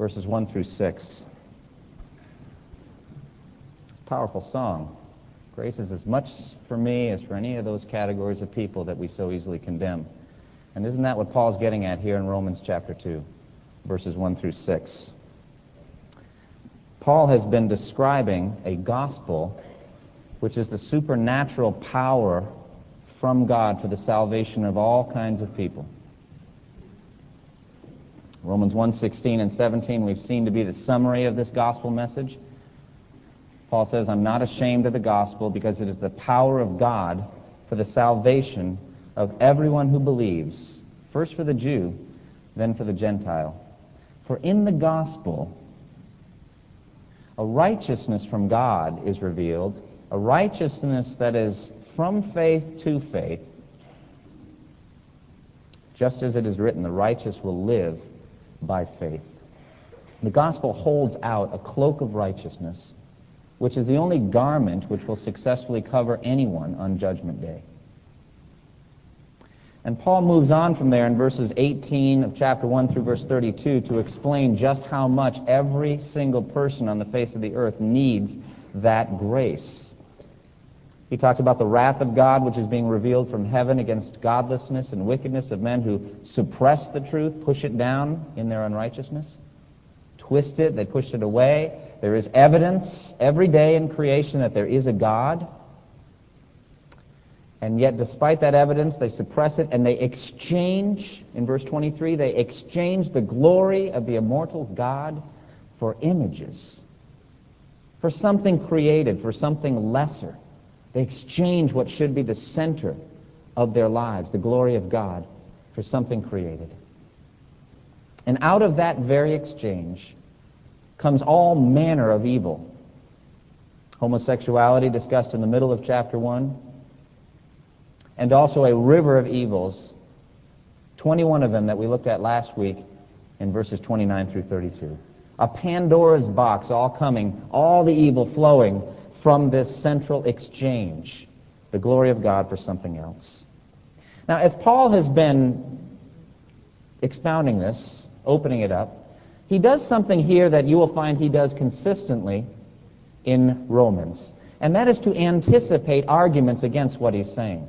verses 1 through 6. It's a powerful song. Grace is as much for me as for any of those categories of people that we so easily condemn. And isn't that what Paul's getting at here in Romans chapter 2, verses 1 through 6? Paul has been describing a gospel which is the supernatural power from God for the salvation of all kinds of people. Romans 1:16 and 17 we've seen to be the summary of this gospel message. Paul says, "I'm not ashamed of the gospel because it is the power of God for the salvation of everyone who believes, first for the Jew, then for the Gentile. For in the gospel a righteousness from God is revealed, a righteousness that is from faith to faith, just as it is written, the righteous will live by faith. The gospel holds out a cloak of righteousness, which is the only garment which will successfully cover anyone on Judgment Day. And Paul moves on from there in verses 18 of chapter 1 through verse 32 to explain just how much every single person on the face of the earth needs that grace. He talks about the wrath of God which is being revealed from heaven against godlessness and wickedness of men who suppress the truth, push it down in their unrighteousness, twist it, they push it away. There is evidence every day in creation that there is a God. And yet, despite that evidence, they suppress it and they exchange, in verse 23, they exchange the glory of the immortal God for images, for something created, for something lesser. They exchange what should be the center of their lives, the glory of God, for something created. And out of that very exchange comes all manner of evil. Homosexuality discussed in the middle of chapter 1, and also a river of evils, 21 of them that we looked at last week in verses 29 through 32. A Pandora's box all coming, all the evil flowing from this central exchange, the glory of God for something else. Now, as Paul has been expounding this, opening it up, he does something here that you will find he does consistently in Romans, and that is to anticipate arguments against what he's saying.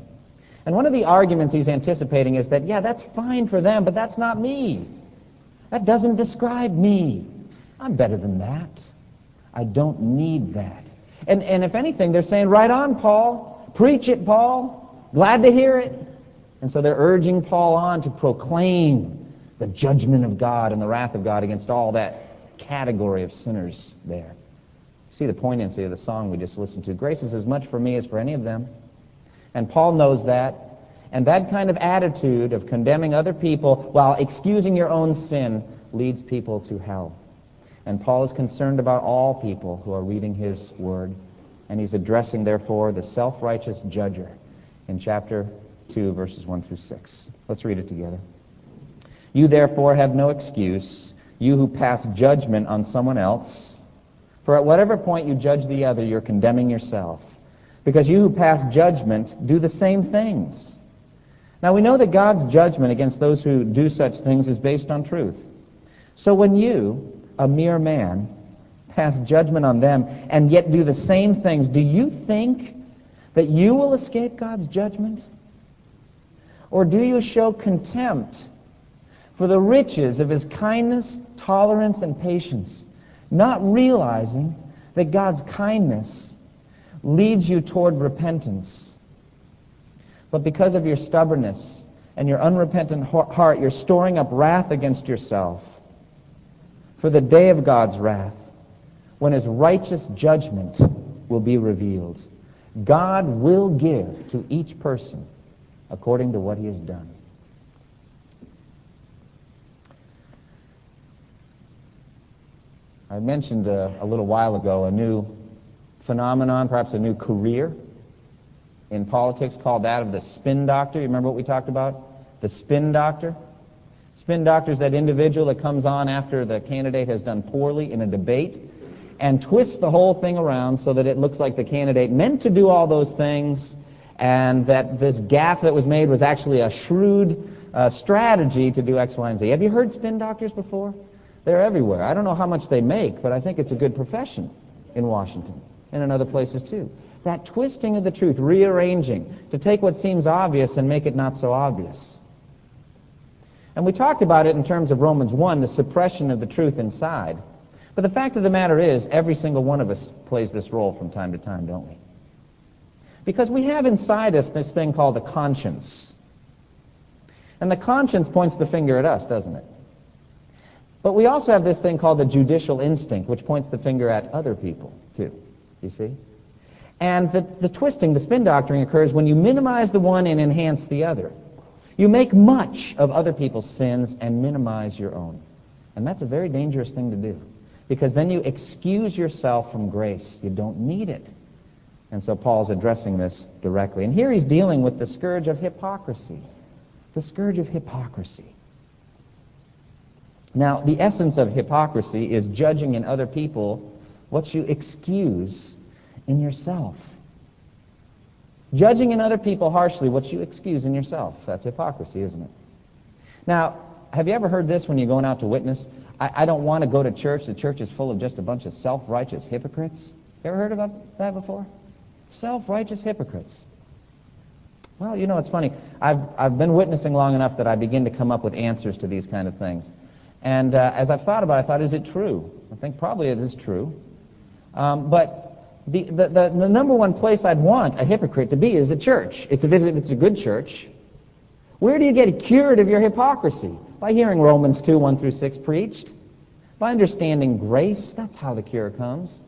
And one of the arguments he's anticipating is that, yeah, that's fine for them, but that's not me. That doesn't describe me. I'm better than that. I don't need that. And, and if anything, they're saying, right on, Paul. Preach it, Paul. Glad to hear it. And so they're urging Paul on to proclaim the judgment of God and the wrath of God against all that category of sinners there. See the poignancy of the song we just listened to. Grace is as much for me as for any of them. And Paul knows that. And that kind of attitude of condemning other people while excusing your own sin leads people to hell. And Paul is concerned about all people who are reading his word. And he's addressing, therefore, the self-righteous judger in chapter 2, verses 1 through 6. Let's read it together. You, therefore, have no excuse, you who pass judgment on someone else. For at whatever point you judge the other, you're condemning yourself. Because you who pass judgment do the same things. Now we know that God's judgment against those who do such things is based on truth. So when you, a mere man, pass judgment on them, and yet do the same things, do you think that you will escape God's judgment? Or do you show contempt for the riches of his kindness, tolerance, and patience, not realizing that God's kindness leads you toward repentance? But because of your stubbornness and your unrepentant heart, you're storing up wrath against yourself for the day of God's wrath, when his righteous judgment will be revealed. God will give to each person according to what he has done. I mentioned a, a little while ago a new phenomenon, perhaps a new career in politics called that of the spin doctor. You remember what we talked about? The spin doctor. Spin doctor is that individual that comes on after the candidate has done poorly in a debate and twists the whole thing around so that it looks like the candidate meant to do all those things and that this gaffe that was made was actually a shrewd uh, strategy to do X, Y, and Z. Have you heard spin doctors before? They're everywhere. I don't know how much they make, but I think it's a good profession in Washington and in other places too. That twisting of the truth, rearranging, to take what seems obvious and make it not so obvious. And we talked about it in terms of Romans 1, the suppression of the truth inside. But the fact of the matter is, every single one of us plays this role from time to time, don't we? Because we have inside us this thing called the conscience. And the conscience points the finger at us, doesn't it? But we also have this thing called the judicial instinct, which points the finger at other people, too. You see? And the, the twisting, the spin doctoring occurs when you minimize the one and enhance the other. You make much of other people's sins and minimize your own. And that's a very dangerous thing to do. Because then you excuse yourself from grace. You don't need it. And so Paul's addressing this directly. And here he's dealing with the scourge of hypocrisy. The scourge of hypocrisy. Now, the essence of hypocrisy is judging in other people what you excuse in yourself. Judging in other people harshly what you excuse in yourself. That's hypocrisy, isn't it? Now, have you ever heard this when you're going out to witness? I, I don't want to go to church. The church is full of just a bunch of self-righteous hypocrites. You ever heard about that before? Self-righteous hypocrites. Well, you know, it's funny. I've, I've been witnessing long enough that I begin to come up with answers to these kind of things. And uh, as I've thought about it, I thought, is it true? I think probably it is true. Um, but the, the, the, the, number one place I'd want a hypocrite to be is a church. It's a, it's a good church. Where do you get cured of your hypocrisy? By hearing Romans 2, 1 through 6 preached. By understanding grace, that's how the cure comes.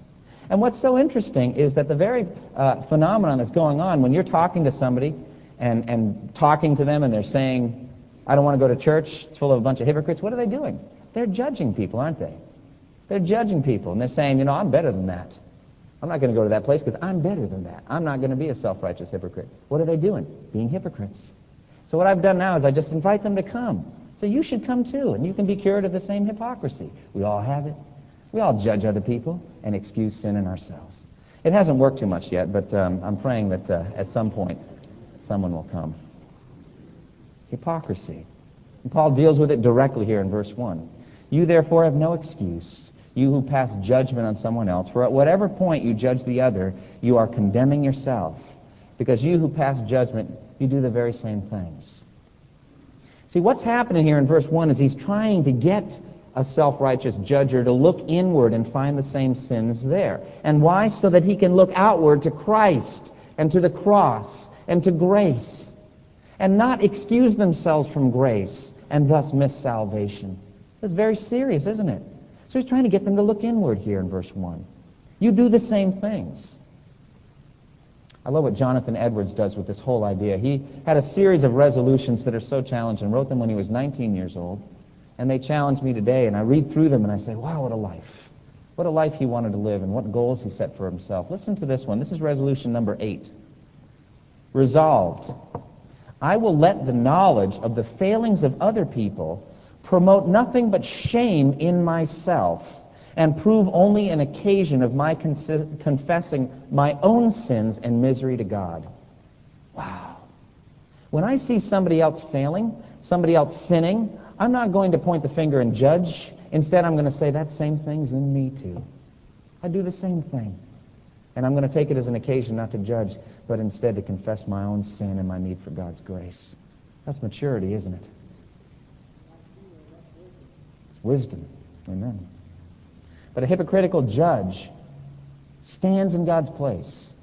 And what's so interesting is that the very uh, phenomenon that's going on when you're talking to somebody and, and talking to them and they're saying, I don't want to go to church. It's full of a bunch of hypocrites. What are they doing? They're judging people, aren't they? They're judging people, and they're saying, you know, I'm better than that. I'm not going to go to that place because I'm better than that. I'm not going to be a self-righteous hypocrite. What are they doing? Being hypocrites. So what I've done now is I just invite them to come. So you should come too, and you can be cured of the same hypocrisy. We all have it. We all judge other people and excuse sin in ourselves. It hasn't worked too much yet, but um, I'm praying that uh, at some point someone will come hypocrisy. And Paul deals with it directly here in verse 1. You therefore have no excuse, you who pass judgment on someone else, for at whatever point you judge the other, you are condemning yourself, because you who pass judgment, you do the very same things. See, what's happening here in verse 1 is he's trying to get a self-righteous judger to look inward and find the same sins there. And why? So that he can look outward to Christ and to the cross and to grace and not excuse themselves from grace and thus miss salvation. That's very serious, isn't it? So he's trying to get them to look inward here in verse 1. You do the same things. I love what Jonathan Edwards does with this whole idea. He had a series of resolutions that are so challenging, wrote them when he was 19 years old, and they challenge me today, and I read through them and I say, wow, what a life. What a life he wanted to live and what goals he set for himself. Listen to this one. This is resolution number eight. Resolved I will let the knowledge of the failings of other people promote nothing but shame in myself and prove only an occasion of my confessing my own sins and misery to God. Wow. When I see somebody else failing, somebody else sinning, I'm not going to point the finger and judge. Instead, I'm going to say that same thing's in me too. I do the same thing. And I'm going to take it as an occasion not to judge, but instead to confess my own sin and my need for God's grace. That's maturity, isn't it? Wisdom. Amen. But a hypocritical judge stands in God's place.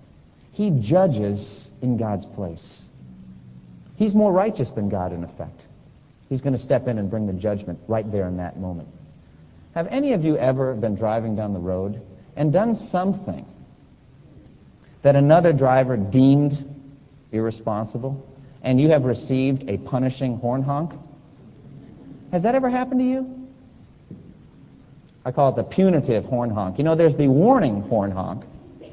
He judges in God's place. He's more righteous than God, in effect. He's going to step in and bring the judgment right there in that moment. Have any of you ever been driving down the road and done something that another driver deemed irresponsible and you have received a punishing horn honk? Has that ever happened to you? I call it the punitive horn honk. You know, there's the warning horn honk.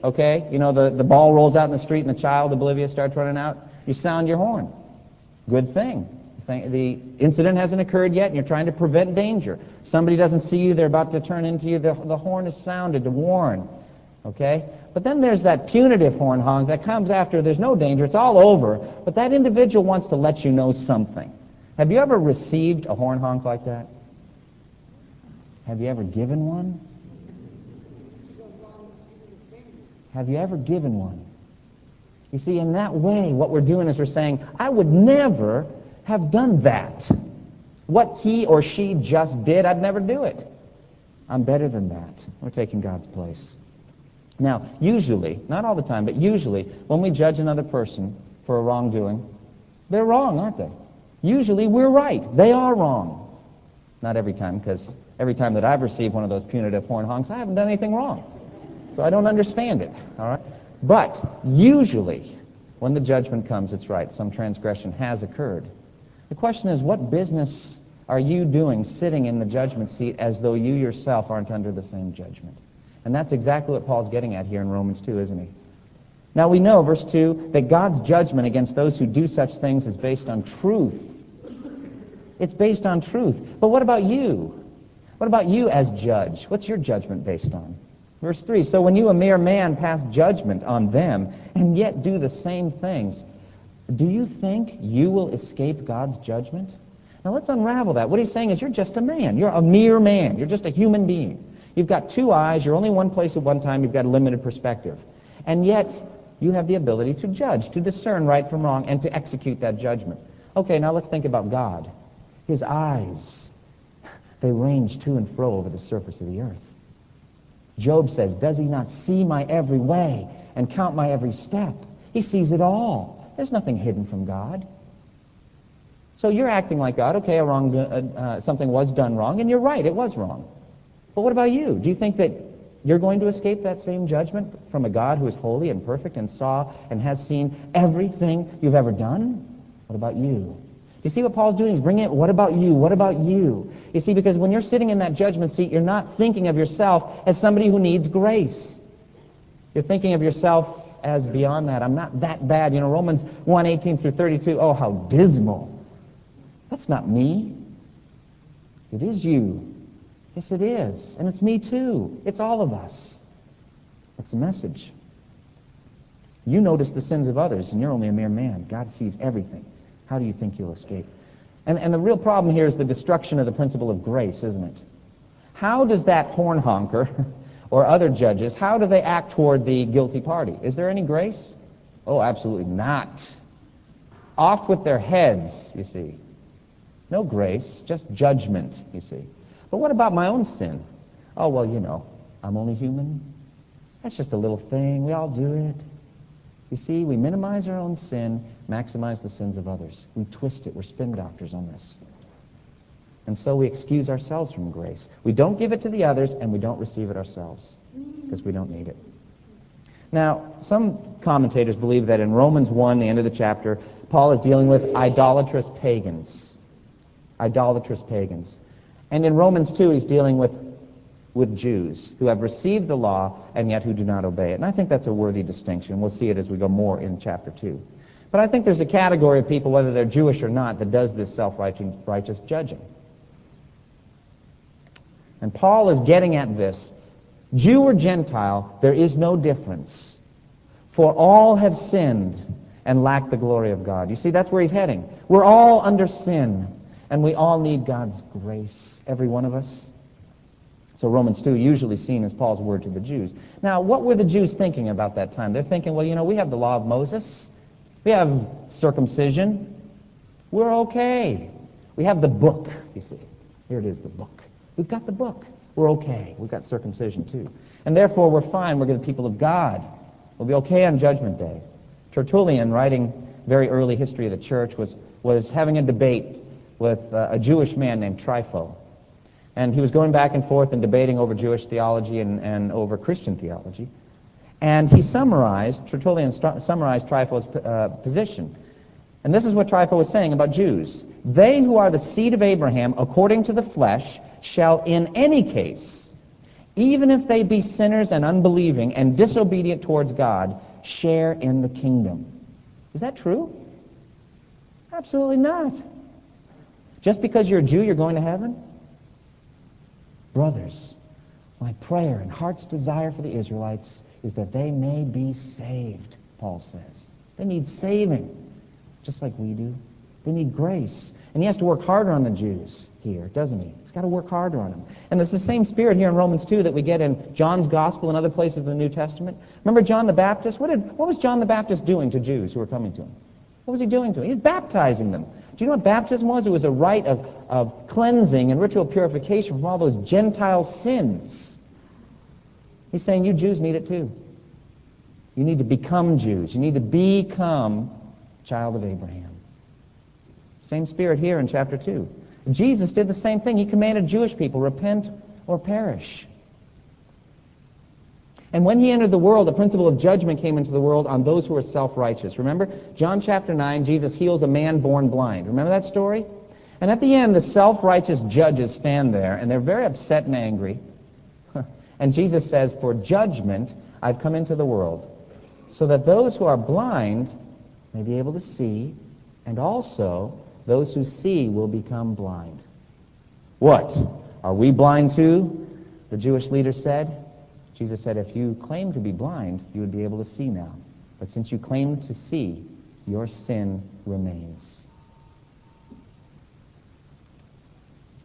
Okay? You know, the, the ball rolls out in the street and the child, oblivious, starts running out. You sound your horn. Good thing. The incident hasn't occurred yet, and you're trying to prevent danger. Somebody doesn't see you, they're about to turn into you. The, the horn is sounded to warn. Okay? But then there's that punitive horn honk that comes after there's no danger, it's all over, but that individual wants to let you know something. Have you ever received a horn honk like that? Have you ever given one? Have you ever given one? You see, in that way, what we're doing is we're saying, I would never have done that. What he or she just did, I'd never do it. I'm better than that. We're taking God's place. Now, usually, not all the time, but usually, when we judge another person for a wrongdoing, they're wrong, aren't they? Usually, we're right. They are wrong. Not every time, because every time that I've received one of those punitive horn honks, I haven't done anything wrong. So I don't understand it, all right? But usually, when the judgment comes, it's right. Some transgression has occurred. The question is, what business are you doing sitting in the judgment seat as though you yourself aren't under the same judgment? And that's exactly what Paul's getting at here in Romans 2, isn't he? Now we know, verse 2, that God's judgment against those who do such things is based on truth. It's based on truth. But what about you? What about you as judge? What's your judgment based on? Verse 3 So when you, a mere man, pass judgment on them and yet do the same things, do you think you will escape God's judgment? Now let's unravel that. What he's saying is you're just a man. You're a mere man. You're just a human being. You've got two eyes. You're only one place at one time. You've got a limited perspective. And yet you have the ability to judge, to discern right from wrong, and to execute that judgment. Okay, now let's think about God. His eyes, they range to and fro over the surface of the earth. Job says, Does he not see my every way and count my every step? He sees it all. There's nothing hidden from God. So you're acting like God. Okay, wrong, uh, uh, something was done wrong, and you're right, it was wrong. But what about you? Do you think that you're going to escape that same judgment from a God who is holy and perfect and saw and has seen everything you've ever done? What about you? You see what Paul's doing? He's bringing it, what about you? What about you? You see, because when you're sitting in that judgment seat, you're not thinking of yourself as somebody who needs grace. You're thinking of yourself as beyond that. I'm not that bad. You know, Romans 1, 18 through 32, oh, how dismal. That's not me. It is you. Yes, it is. And it's me too. It's all of us. That's a message. You notice the sins of others, and you're only a mere man. God sees everything. How do you think you'll escape? And, and the real problem here is the destruction of the principle of grace, isn't it? How does that horn honker or other judges, how do they act toward the guilty party? Is there any grace? Oh, absolutely not. Off with their heads, you see. No grace, just judgment, you see. But what about my own sin? Oh, well, you know, I'm only human. That's just a little thing. We all do it. You see, we minimize our own sin, maximize the sins of others. We twist it. We're spin doctors on this. And so we excuse ourselves from grace. We don't give it to the others, and we don't receive it ourselves because we don't need it. Now, some commentators believe that in Romans 1, the end of the chapter, Paul is dealing with idolatrous pagans. Idolatrous pagans. And in Romans 2, he's dealing with with Jews who have received the law and yet who do not obey it. And I think that's a worthy distinction. We'll see it as we go more in chapter 2. But I think there's a category of people, whether they're Jewish or not, that does this self-righteous judging. And Paul is getting at this. Jew or Gentile, there is no difference. For all have sinned and lack the glory of God. You see, that's where he's heading. We're all under sin, and we all need God's grace, every one of us. So Romans 2 usually seen as Paul's word to the Jews. Now, what were the Jews thinking about that time? They're thinking, well, you know, we have the law of Moses. We have circumcision. We're okay. We have the book, you see. Here it is, the book. We've got the book. We're okay. We've got circumcision too. And therefore, we're fine. We're good people of God. We'll be okay on Judgment Day. Tertullian, writing very early history of the church, was, was having a debate with uh, a Jewish man named Trypho. And he was going back and forth and debating over Jewish theology and, and over Christian theology. And he summarized, Tertullian summarized Trypho's uh, position. And this is what Trypho was saying about Jews. They who are the seed of Abraham according to the flesh shall in any case even if they be sinners and unbelieving and disobedient towards God, share in the kingdom. Is that true? Absolutely not. Just because you're a Jew, you're going to heaven? Brothers, my prayer and heart's desire for the Israelites is that they may be saved, Paul says. They need saving, just like we do. They need grace. And he has to work harder on the Jews here, doesn't he? He's got to work harder on them. And it's the same spirit here in Romans 2 that we get in John's Gospel and other places in the New Testament. Remember John the Baptist? What, did, what was John the Baptist doing to Jews who were coming to him? What was he doing to them? He was baptizing them. Do you know what baptism was? It was a rite of, of cleansing and ritual purification from all those Gentile sins. He's saying you Jews need it too. You need to become Jews. You need to become child of Abraham. Same spirit here in chapter 2. Jesus did the same thing. He commanded Jewish people, repent or perish. And when he entered the world, the principle of judgment came into the world on those who are self-righteous. Remember, John chapter 9, Jesus heals a man born blind. Remember that story? And at the end, the self-righteous judges stand there, and they're very upset and angry. and Jesus says, For judgment I've come into the world, so that those who are blind may be able to see, and also those who see will become blind. What? Are we blind too? The Jewish leader said. Jesus said, if you claim to be blind, you would be able to see now. But since you claim to see, your sin remains.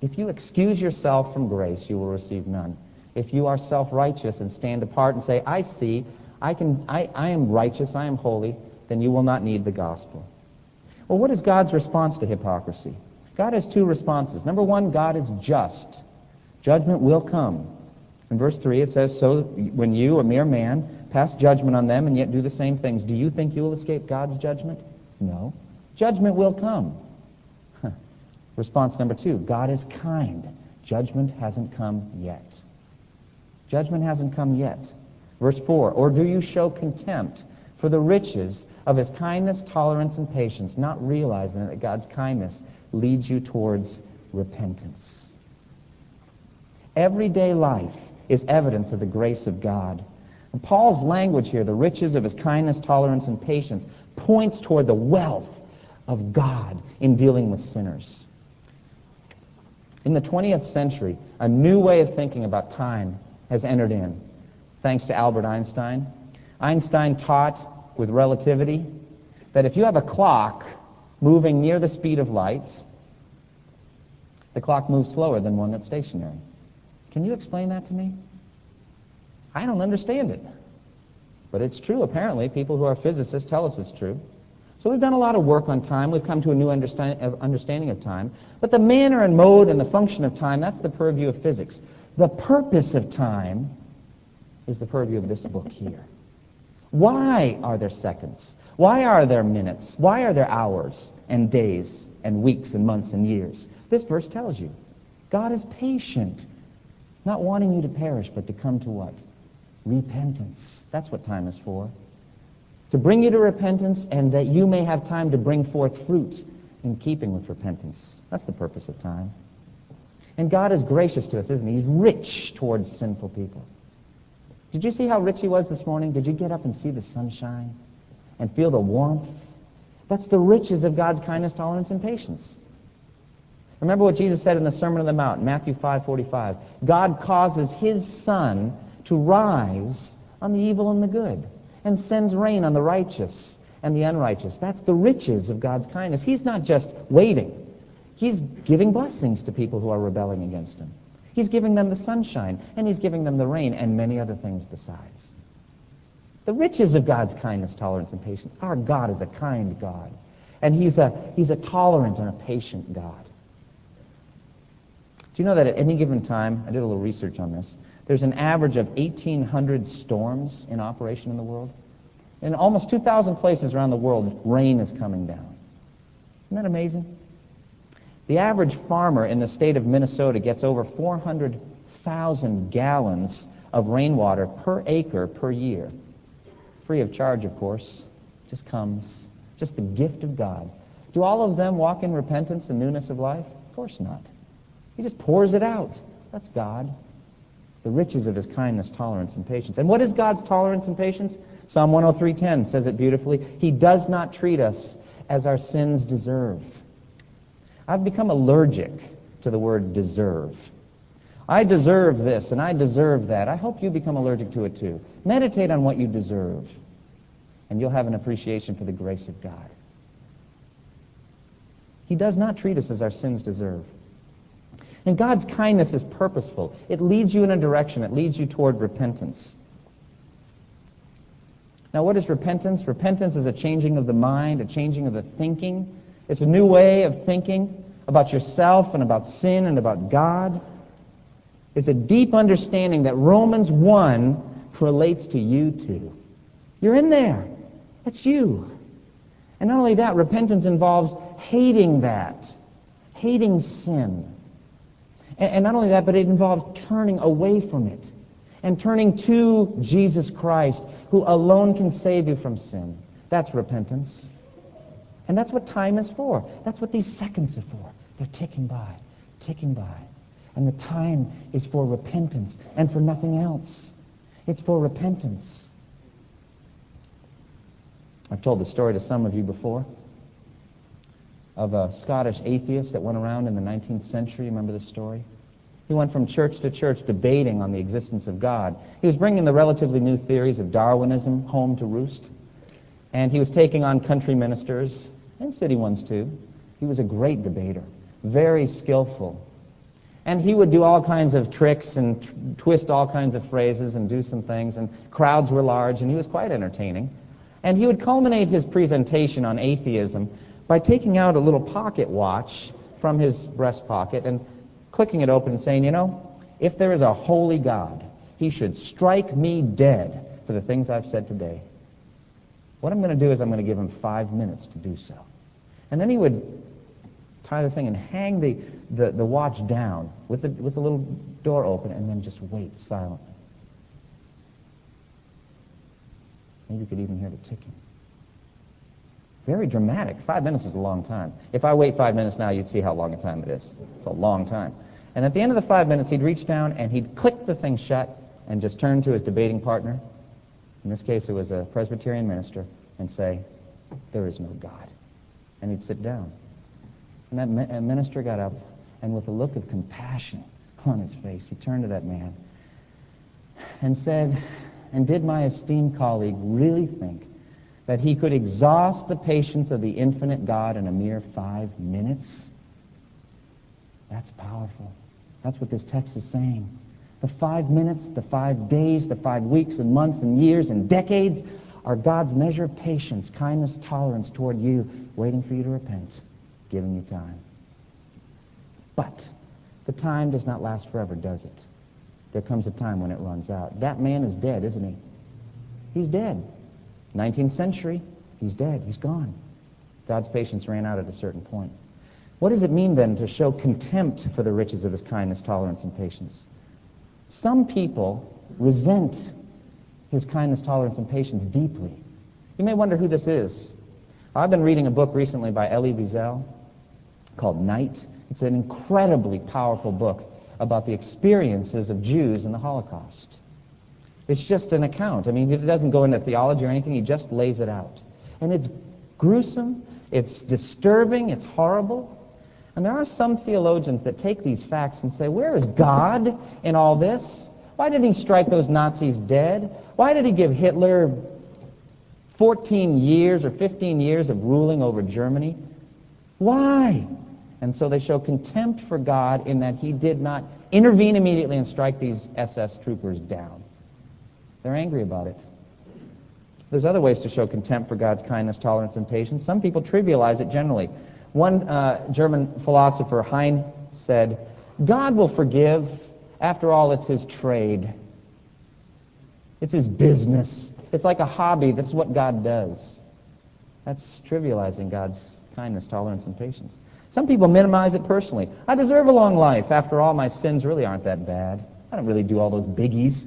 If you excuse yourself from grace, you will receive none. If you are self-righteous and stand apart and say, I see, I, can, I, I am righteous, I am holy, then you will not need the gospel. Well, what is God's response to hypocrisy? God has two responses. Number one, God is just. Judgment will come. In verse 3 it says, So when you, a mere man, pass judgment on them and yet do the same things, do you think you will escape God's judgment? No. Judgment will come. Response number two, God is kind. Judgment hasn't come yet. Judgment hasn't come yet. Verse 4, Or do you show contempt for the riches of his kindness, tolerance, and patience, not realizing that God's kindness leads you towards repentance. Everyday life is evidence of the grace of God. And Paul's language here, the riches of his kindness, tolerance, and patience, points toward the wealth of God in dealing with sinners. In the 20th century, a new way of thinking about time has entered in, thanks to Albert Einstein. Einstein taught with relativity that if you have a clock moving near the speed of light, the clock moves slower than one that's stationary. Can you explain that to me? I don't understand it. But it's true, apparently. People who are physicists tell us it's true. So we've done a lot of work on time. We've come to a new uh, understanding of time. But the manner and mode and the function of time, that's the purview of physics. The purpose of time is the purview of this book here. Why are there seconds? Why are there minutes? Why are there hours and days and weeks and months and years? This verse tells you. God is patient, not wanting you to perish, but to come to what? Repentance. That's what time is for. To bring you to repentance and that you may have time to bring forth fruit in keeping with repentance. That's the purpose of time. And God is gracious to us, isn't he? He's rich towards sinful people. Did you see how rich he was this morning? Did you get up and see the sunshine and feel the warmth? That's the riches of God's kindness, tolerance, and patience. Remember what Jesus said in the Sermon on the Mount, Matthew 5:45. God causes his sun to rise on the evil and the good and sends rain on the righteous and the unrighteous. That's the riches of God's kindness. He's not just waiting. He's giving blessings to people who are rebelling against him. He's giving them the sunshine, and he's giving them the rain, and many other things besides. The riches of God's kindness, tolerance, and patience. Our God is a kind God. And he's a, he's a tolerant and a patient God. Do you know that at any given time, I did a little research on this, there's an average of 1,800 storms in operation in the world? In almost 2,000 places around the world, rain is coming down. Isn't that amazing? The average farmer in the state of Minnesota gets over 400,000 gallons of rainwater per acre per year. Free of charge, of course. Just comes. Just the gift of God. Do all of them walk in repentance and newness of life? Of course not. He just pours it out. That's God. The riches of his kindness, tolerance, and patience. And what is God's tolerance and patience? Psalm 103.10 says it beautifully. He does not treat us as our sins deserve. I've become allergic to the word deserve. I deserve this and I deserve that. I hope you become allergic to it too. Meditate on what you deserve, and you'll have an appreciation for the grace of God. He does not treat us as our sins deserve. And God's kindness is purposeful. It leads you in a direction. It leads you toward repentance. Now, what is repentance? Repentance is a changing of the mind, a changing of the thinking. It's a new way of thinking about yourself and about sin and about God. It's a deep understanding that Romans 1 relates to you too. You're in there. That's you. And not only that, repentance involves hating that, hating sin. And, not only that, but it involves turning away from it and turning to Jesus Christ, who alone can save you from sin. That's repentance. And that's what time is for. That's what these seconds are for. They're ticking by, ticking by. And the time is for repentance and for nothing else. It's for repentance. I've told the story to some of you before of a Scottish atheist that went around in the 19th century. Remember this story? He went from church to church debating on the existence of God. He was bringing the relatively new theories of Darwinism home to roost. And he was taking on country ministers and city ones too. He was a great debater, very skillful. And he would do all kinds of tricks and t- twist all kinds of phrases and do some things. And crowds were large, and he was quite entertaining. And he would culminate his presentation on atheism by taking out a little pocket watch from his breast pocket and clicking it open and saying, you know, if there is a holy God, he should strike me dead for the things I've said today. What I'm going to do is I'm going to give him five minutes to do so. And then he would tie the thing and hang the, the, the watch down with the, with the little door open and then just wait silently. Maybe you could even hear the ticking. Very dramatic. Five minutes is a long time. If I wait five minutes now, you'd see how long a time it is. It's a long time. And at the end of the five minutes, he'd reach down and he'd click the thing shut and just turn to his debating partner. In this case, it was a Presbyterian minister, and say, There is no God. And he'd sit down. And that minister got up, and with a look of compassion on his face, he turned to that man and said, And did my esteemed colleague really think that he could exhaust the patience of the infinite God in a mere five minutes? That's powerful. That's what this text is saying. The five minutes, the five days, the five weeks and months and years and decades are God's measure of patience, kindness, tolerance toward you, waiting for you to repent, giving you time. But the time does not last forever, does it? There comes a time when it runs out. That man is dead, isn't he? He's dead. 19th century, he's dead. He's gone. God's patience ran out at a certain point. What does it mean then to show contempt for the riches of his kindness, tolerance, and patience? Some people resent his kindness, tolerance, and patience deeply. You may wonder who this is. I've been reading a book recently by Elie Wiesel called Night. It's an incredibly powerful book about the experiences of Jews in the Holocaust. It's just an account. I mean, it doesn't go into theology or anything. He just lays it out. And it's gruesome. It's disturbing. It's horrible. And there are some theologians that take these facts and say, where is God in all this? Why did he strike those Nazis dead? Why did he give Hitler 14 years or 15 years of ruling over Germany? Why? And so they show contempt for God in that he did not intervene immediately and strike these SS troopers down. They're angry about it. There's other ways to show contempt for God's kindness, tolerance, and patience. Some people trivialize it generally. One uh, German philosopher, Heine, said, God will forgive. After all, it's his trade. It's his business. It's like a hobby. That's what God does. That's trivializing God's kindness, tolerance, and patience. Some people minimize it personally. I deserve a long life. After all, my sins really aren't that bad. I don't really do all those biggies.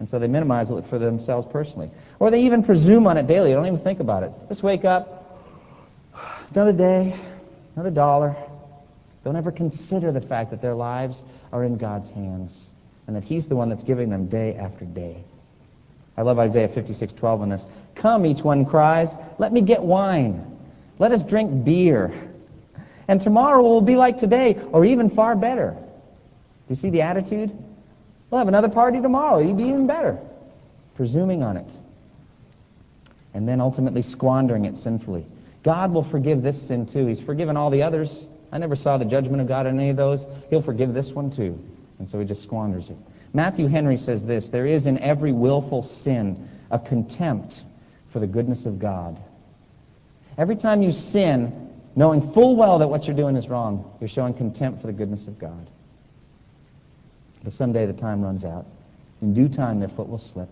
And so they minimize it for themselves personally. Or they even presume on it daily. They don't even think about it. Just wake up, another day, another dollar. Don't ever consider the fact that their lives are in God's hands and that he's the one that's giving them day after day. I love Isaiah 56:12 on this. Come, each one cries, let me get wine. Let us drink beer. And tomorrow will be like today, or even far better. Do you see the attitude? We'll have another party tomorrow. It'll be even better. Presuming on it. And then ultimately squandering it sinfully. God will forgive this sin too. He's forgiven all the others. I never saw the judgment of God in any of those. He'll forgive this one too. And so he just squanders it. Matthew Henry says this There is in every willful sin a contempt for the goodness of God. Every time you sin, knowing full well that what you're doing is wrong, you're showing contempt for the goodness of God. But someday the time runs out. In due time, their foot will slip,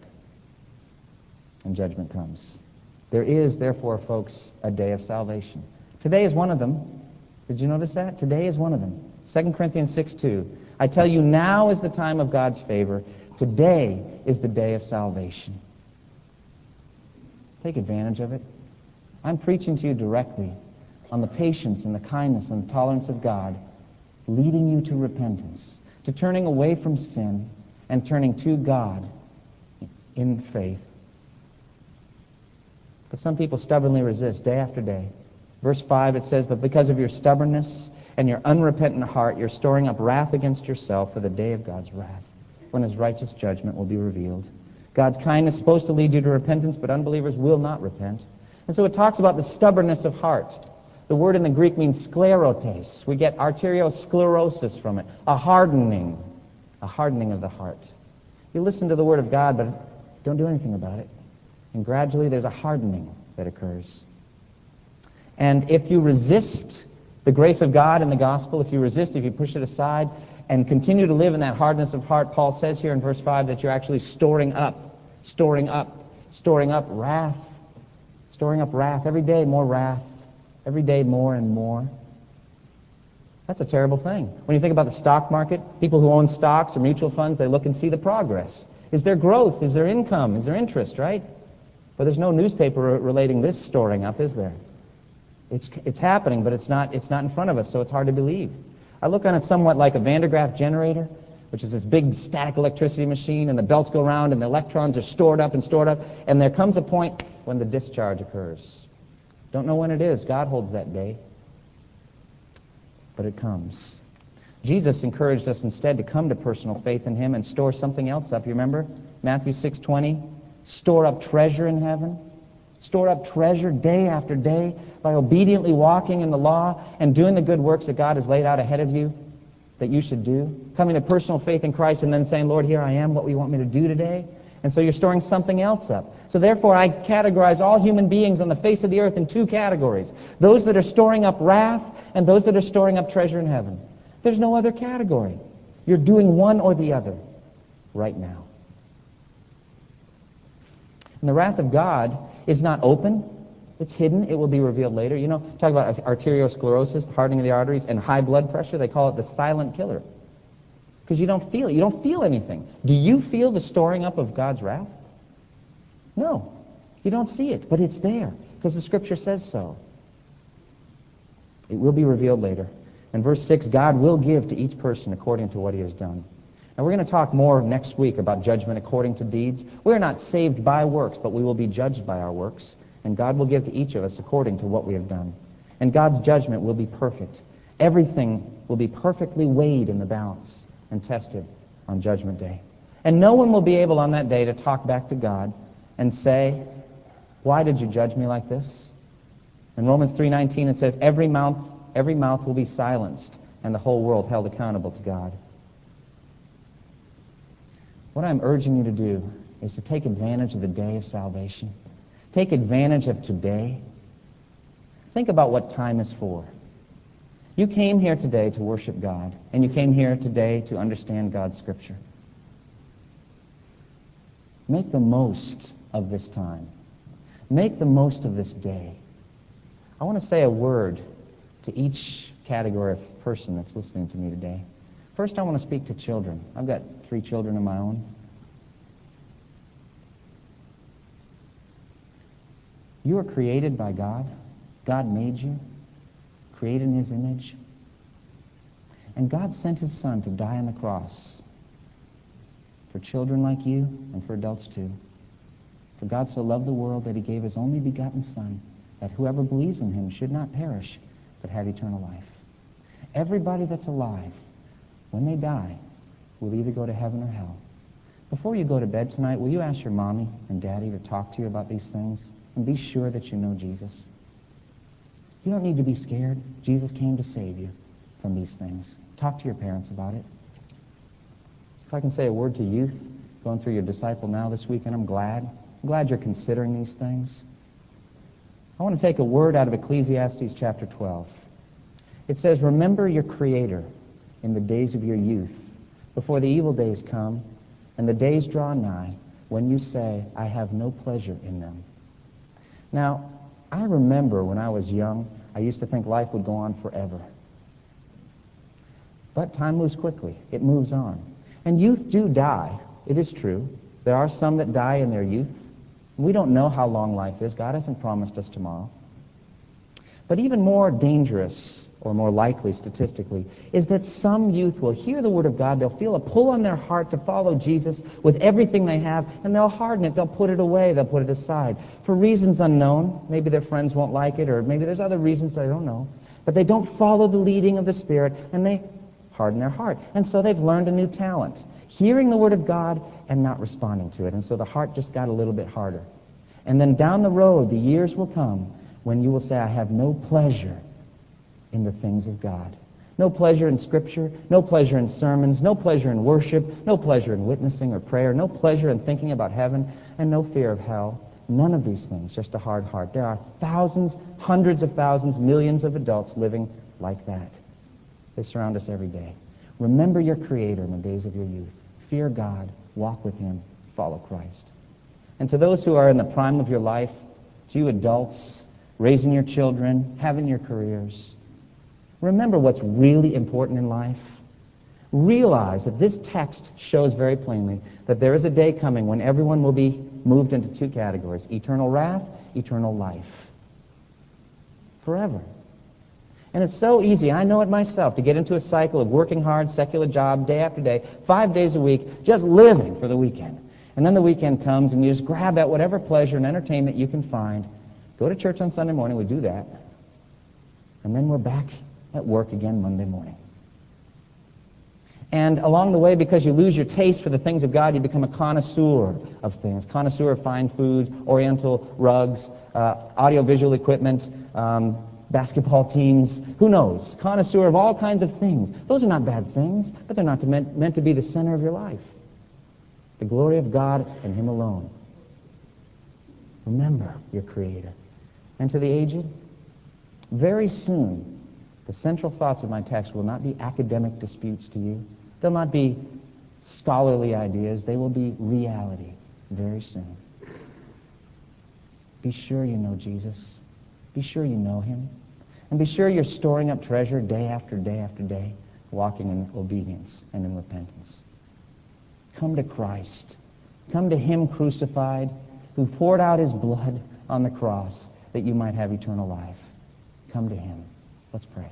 and judgment comes. There is, therefore, folks, a day of salvation. Today is one of them. Did you notice that? Today is one of them. 2 Corinthians 6 2. I tell you, now is the time of God's favor. Today is the day of salvation. Take advantage of it. I'm preaching to you directly on the patience and the kindness and the tolerance of God, leading you to repentance, to turning away from sin and turning to God in faith. But some people stubbornly resist day after day. Verse 5 it says, But because of your stubbornness and your unrepentant heart, you're storing up wrath against yourself for the day of God's wrath, when his righteous judgment will be revealed. God's kindness is supposed to lead you to repentance, but unbelievers will not repent. And so it talks about the stubbornness of heart. The word in the Greek means sclerotes. We get arteriosclerosis from it, a hardening, a hardening of the heart. You listen to the word of God, but don't do anything about it. And gradually there's a hardening that occurs. And if you resist the grace of God in the gospel, if you resist, if you push it aside, and continue to live in that hardness of heart, Paul says here in verse 5 that you're actually storing up, storing up, storing up wrath, storing up wrath. Every day more wrath, every day more and more. That's a terrible thing. When you think about the stock market, people who own stocks or mutual funds, they look and see the progress. Is there growth? Is there income? Is there interest, right? But there's no newspaper relating this storing up, is there? It's, it's happening, but it's not, it's not in front of us, so it's hard to believe. I look on it somewhat like a Van de Graaff generator, which is this big static electricity machine, and the belts go around, and the electrons are stored up and stored up, and there comes a point when the discharge occurs. Don't know when it is. God holds that day. But it comes. Jesus encouraged us instead to come to personal faith in him and store something else up. You remember? Matthew 6:20. Store up treasure in heaven. Store up treasure day after day by obediently walking in the law and doing the good works that God has laid out ahead of you that you should do. Coming to personal faith in Christ and then saying, Lord, here I am, what do you want me to do today? And so you're storing something else up. So therefore, I categorize all human beings on the face of the earth in two categories. Those that are storing up wrath and those that are storing up treasure in heaven. There's no other category. You're doing one or the other right now. And the wrath of God is not open. It's hidden. It will be revealed later. You know, talk about arteriosclerosis, hardening of the arteries, and high blood pressure. They call it the silent killer. Because you don't feel it. You don't feel anything. Do you feel the storing up of God's wrath? No. You don't see it, but it's there because the scripture says so. It will be revealed later. In verse 6, God will give to each person according to what he has done. And we're going to talk more next week about judgment according to deeds. We are not saved by works, but we will be judged by our works. And God will give to each of us according to what we have done. And God's judgment will be perfect. Everything will be perfectly weighed in the balance and tested on Judgment Day. And no one will be able on that day to talk back to God and say, Why did you judge me like this? In Romans 3.19 it says, every mouth, every mouth will be silenced and the whole world held accountable to God. What I'm urging you to do is to take advantage of the day of salvation. Take advantage of today. Think about what time is for. You came here today to worship God, and you came here today to understand God's Scripture. Make the most of this time. Make the most of this day. I want to say a word to each category of person that's listening to me today. First, I want to speak to children. I've got three children of my own. You were created by God. God made you, created in His image. And God sent His Son to die on the cross for children like you and for adults too. For God so loved the world that he gave his only begotten Son, that whoever believes in him should not perish, but have eternal life. Everybody that's alive, when they die, will either go to heaven or hell. Before you go to bed tonight, will you ask your mommy and daddy to talk to you about these things and be sure that you know Jesus? You don't need to be scared. Jesus came to save you from these things. Talk to your parents about it. If I can say a word to youth going through your disciple now this weekend, I'm glad. I'm glad you're considering these things. I want to take a word out of Ecclesiastes chapter 12. It says, Remember your Creator in the days of your youth, before the evil days come and the days draw nigh when you say, I have no pleasure in them. Now, I remember when I was young, I used to think life would go on forever. But time moves quickly. It moves on. And youth do die. It is true. There are some that die in their youth. We don't know how long life is. God hasn't promised us tomorrow. But even more dangerous, or more likely statistically, is that some youth will hear the Word of God, they'll feel a pull on their heart to follow Jesus with everything they have, and they'll harden it, they'll put it away, they'll put it aside. For reasons unknown, maybe their friends won't like it, or maybe there's other reasons they don't know. But they don't follow the leading of the Spirit, and they harden their heart. And so they've learned a new talent, hearing the Word of God and not responding to it. And so the heart just got a little bit harder. And then down the road, the years will come when you will say, I have no pleasure in the things of God. No pleasure in Scripture, no pleasure in sermons, no pleasure in worship, no pleasure in witnessing or prayer, no pleasure in thinking about heaven, and no fear of hell. None of these things, just a hard heart. There are thousands, hundreds of thousands, millions of adults living like that. They surround us every day. Remember your Creator in the days of your youth. Fear God, walk with Him, follow Christ. And to those who are in the prime of your life, to you adults, raising your children, having your careers, remember what's really important in life. Realize that this text shows very plainly that there is a day coming when everyone will be moved into two categories eternal wrath, eternal life. Forever. And it's so easy, I know it myself, to get into a cycle of working hard, secular job, day after day, five days a week, just living for the weekend. And then the weekend comes and you just grab at whatever pleasure and entertainment you can find. Go to church on Sunday morning, we do that. And then we're back at work again Monday morning. And along the way, because you lose your taste for the things of God, you become a connoisseur of things. Connoisseur of fine foods, oriental rugs, uh, audiovisual equipment, um, basketball teams, who knows? Connoisseur of all kinds of things. Those are not bad things, but they're not meant, meant to be the center of your life. The glory of God and Him alone. Remember your Creator. And to the aged, very soon, the central thoughts of my text will not be academic disputes to you. They'll not be scholarly ideas. They will be reality very soon. Be sure you know Jesus. Be sure you know him. And be sure you're storing up treasure day after day after day, walking in obedience and in repentance. Come to Christ. Come to him crucified, who poured out his blood on the cross that you might have eternal life. Come to him. Let's pray.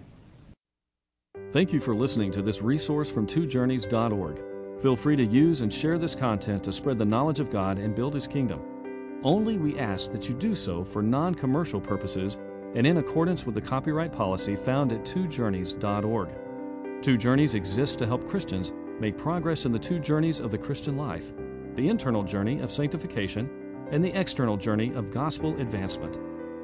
Thank you for listening to this resource from twojourneys.org. Feel free to use and share this content to spread the knowledge of God and build his kingdom. Only we ask that you do so for non commercial purposes and in accordance with the copyright policy found at twojourneys.org. Two Journeys exists to help Christians make progress in the two journeys of the Christian life the internal journey of sanctification and the external journey of gospel advancement.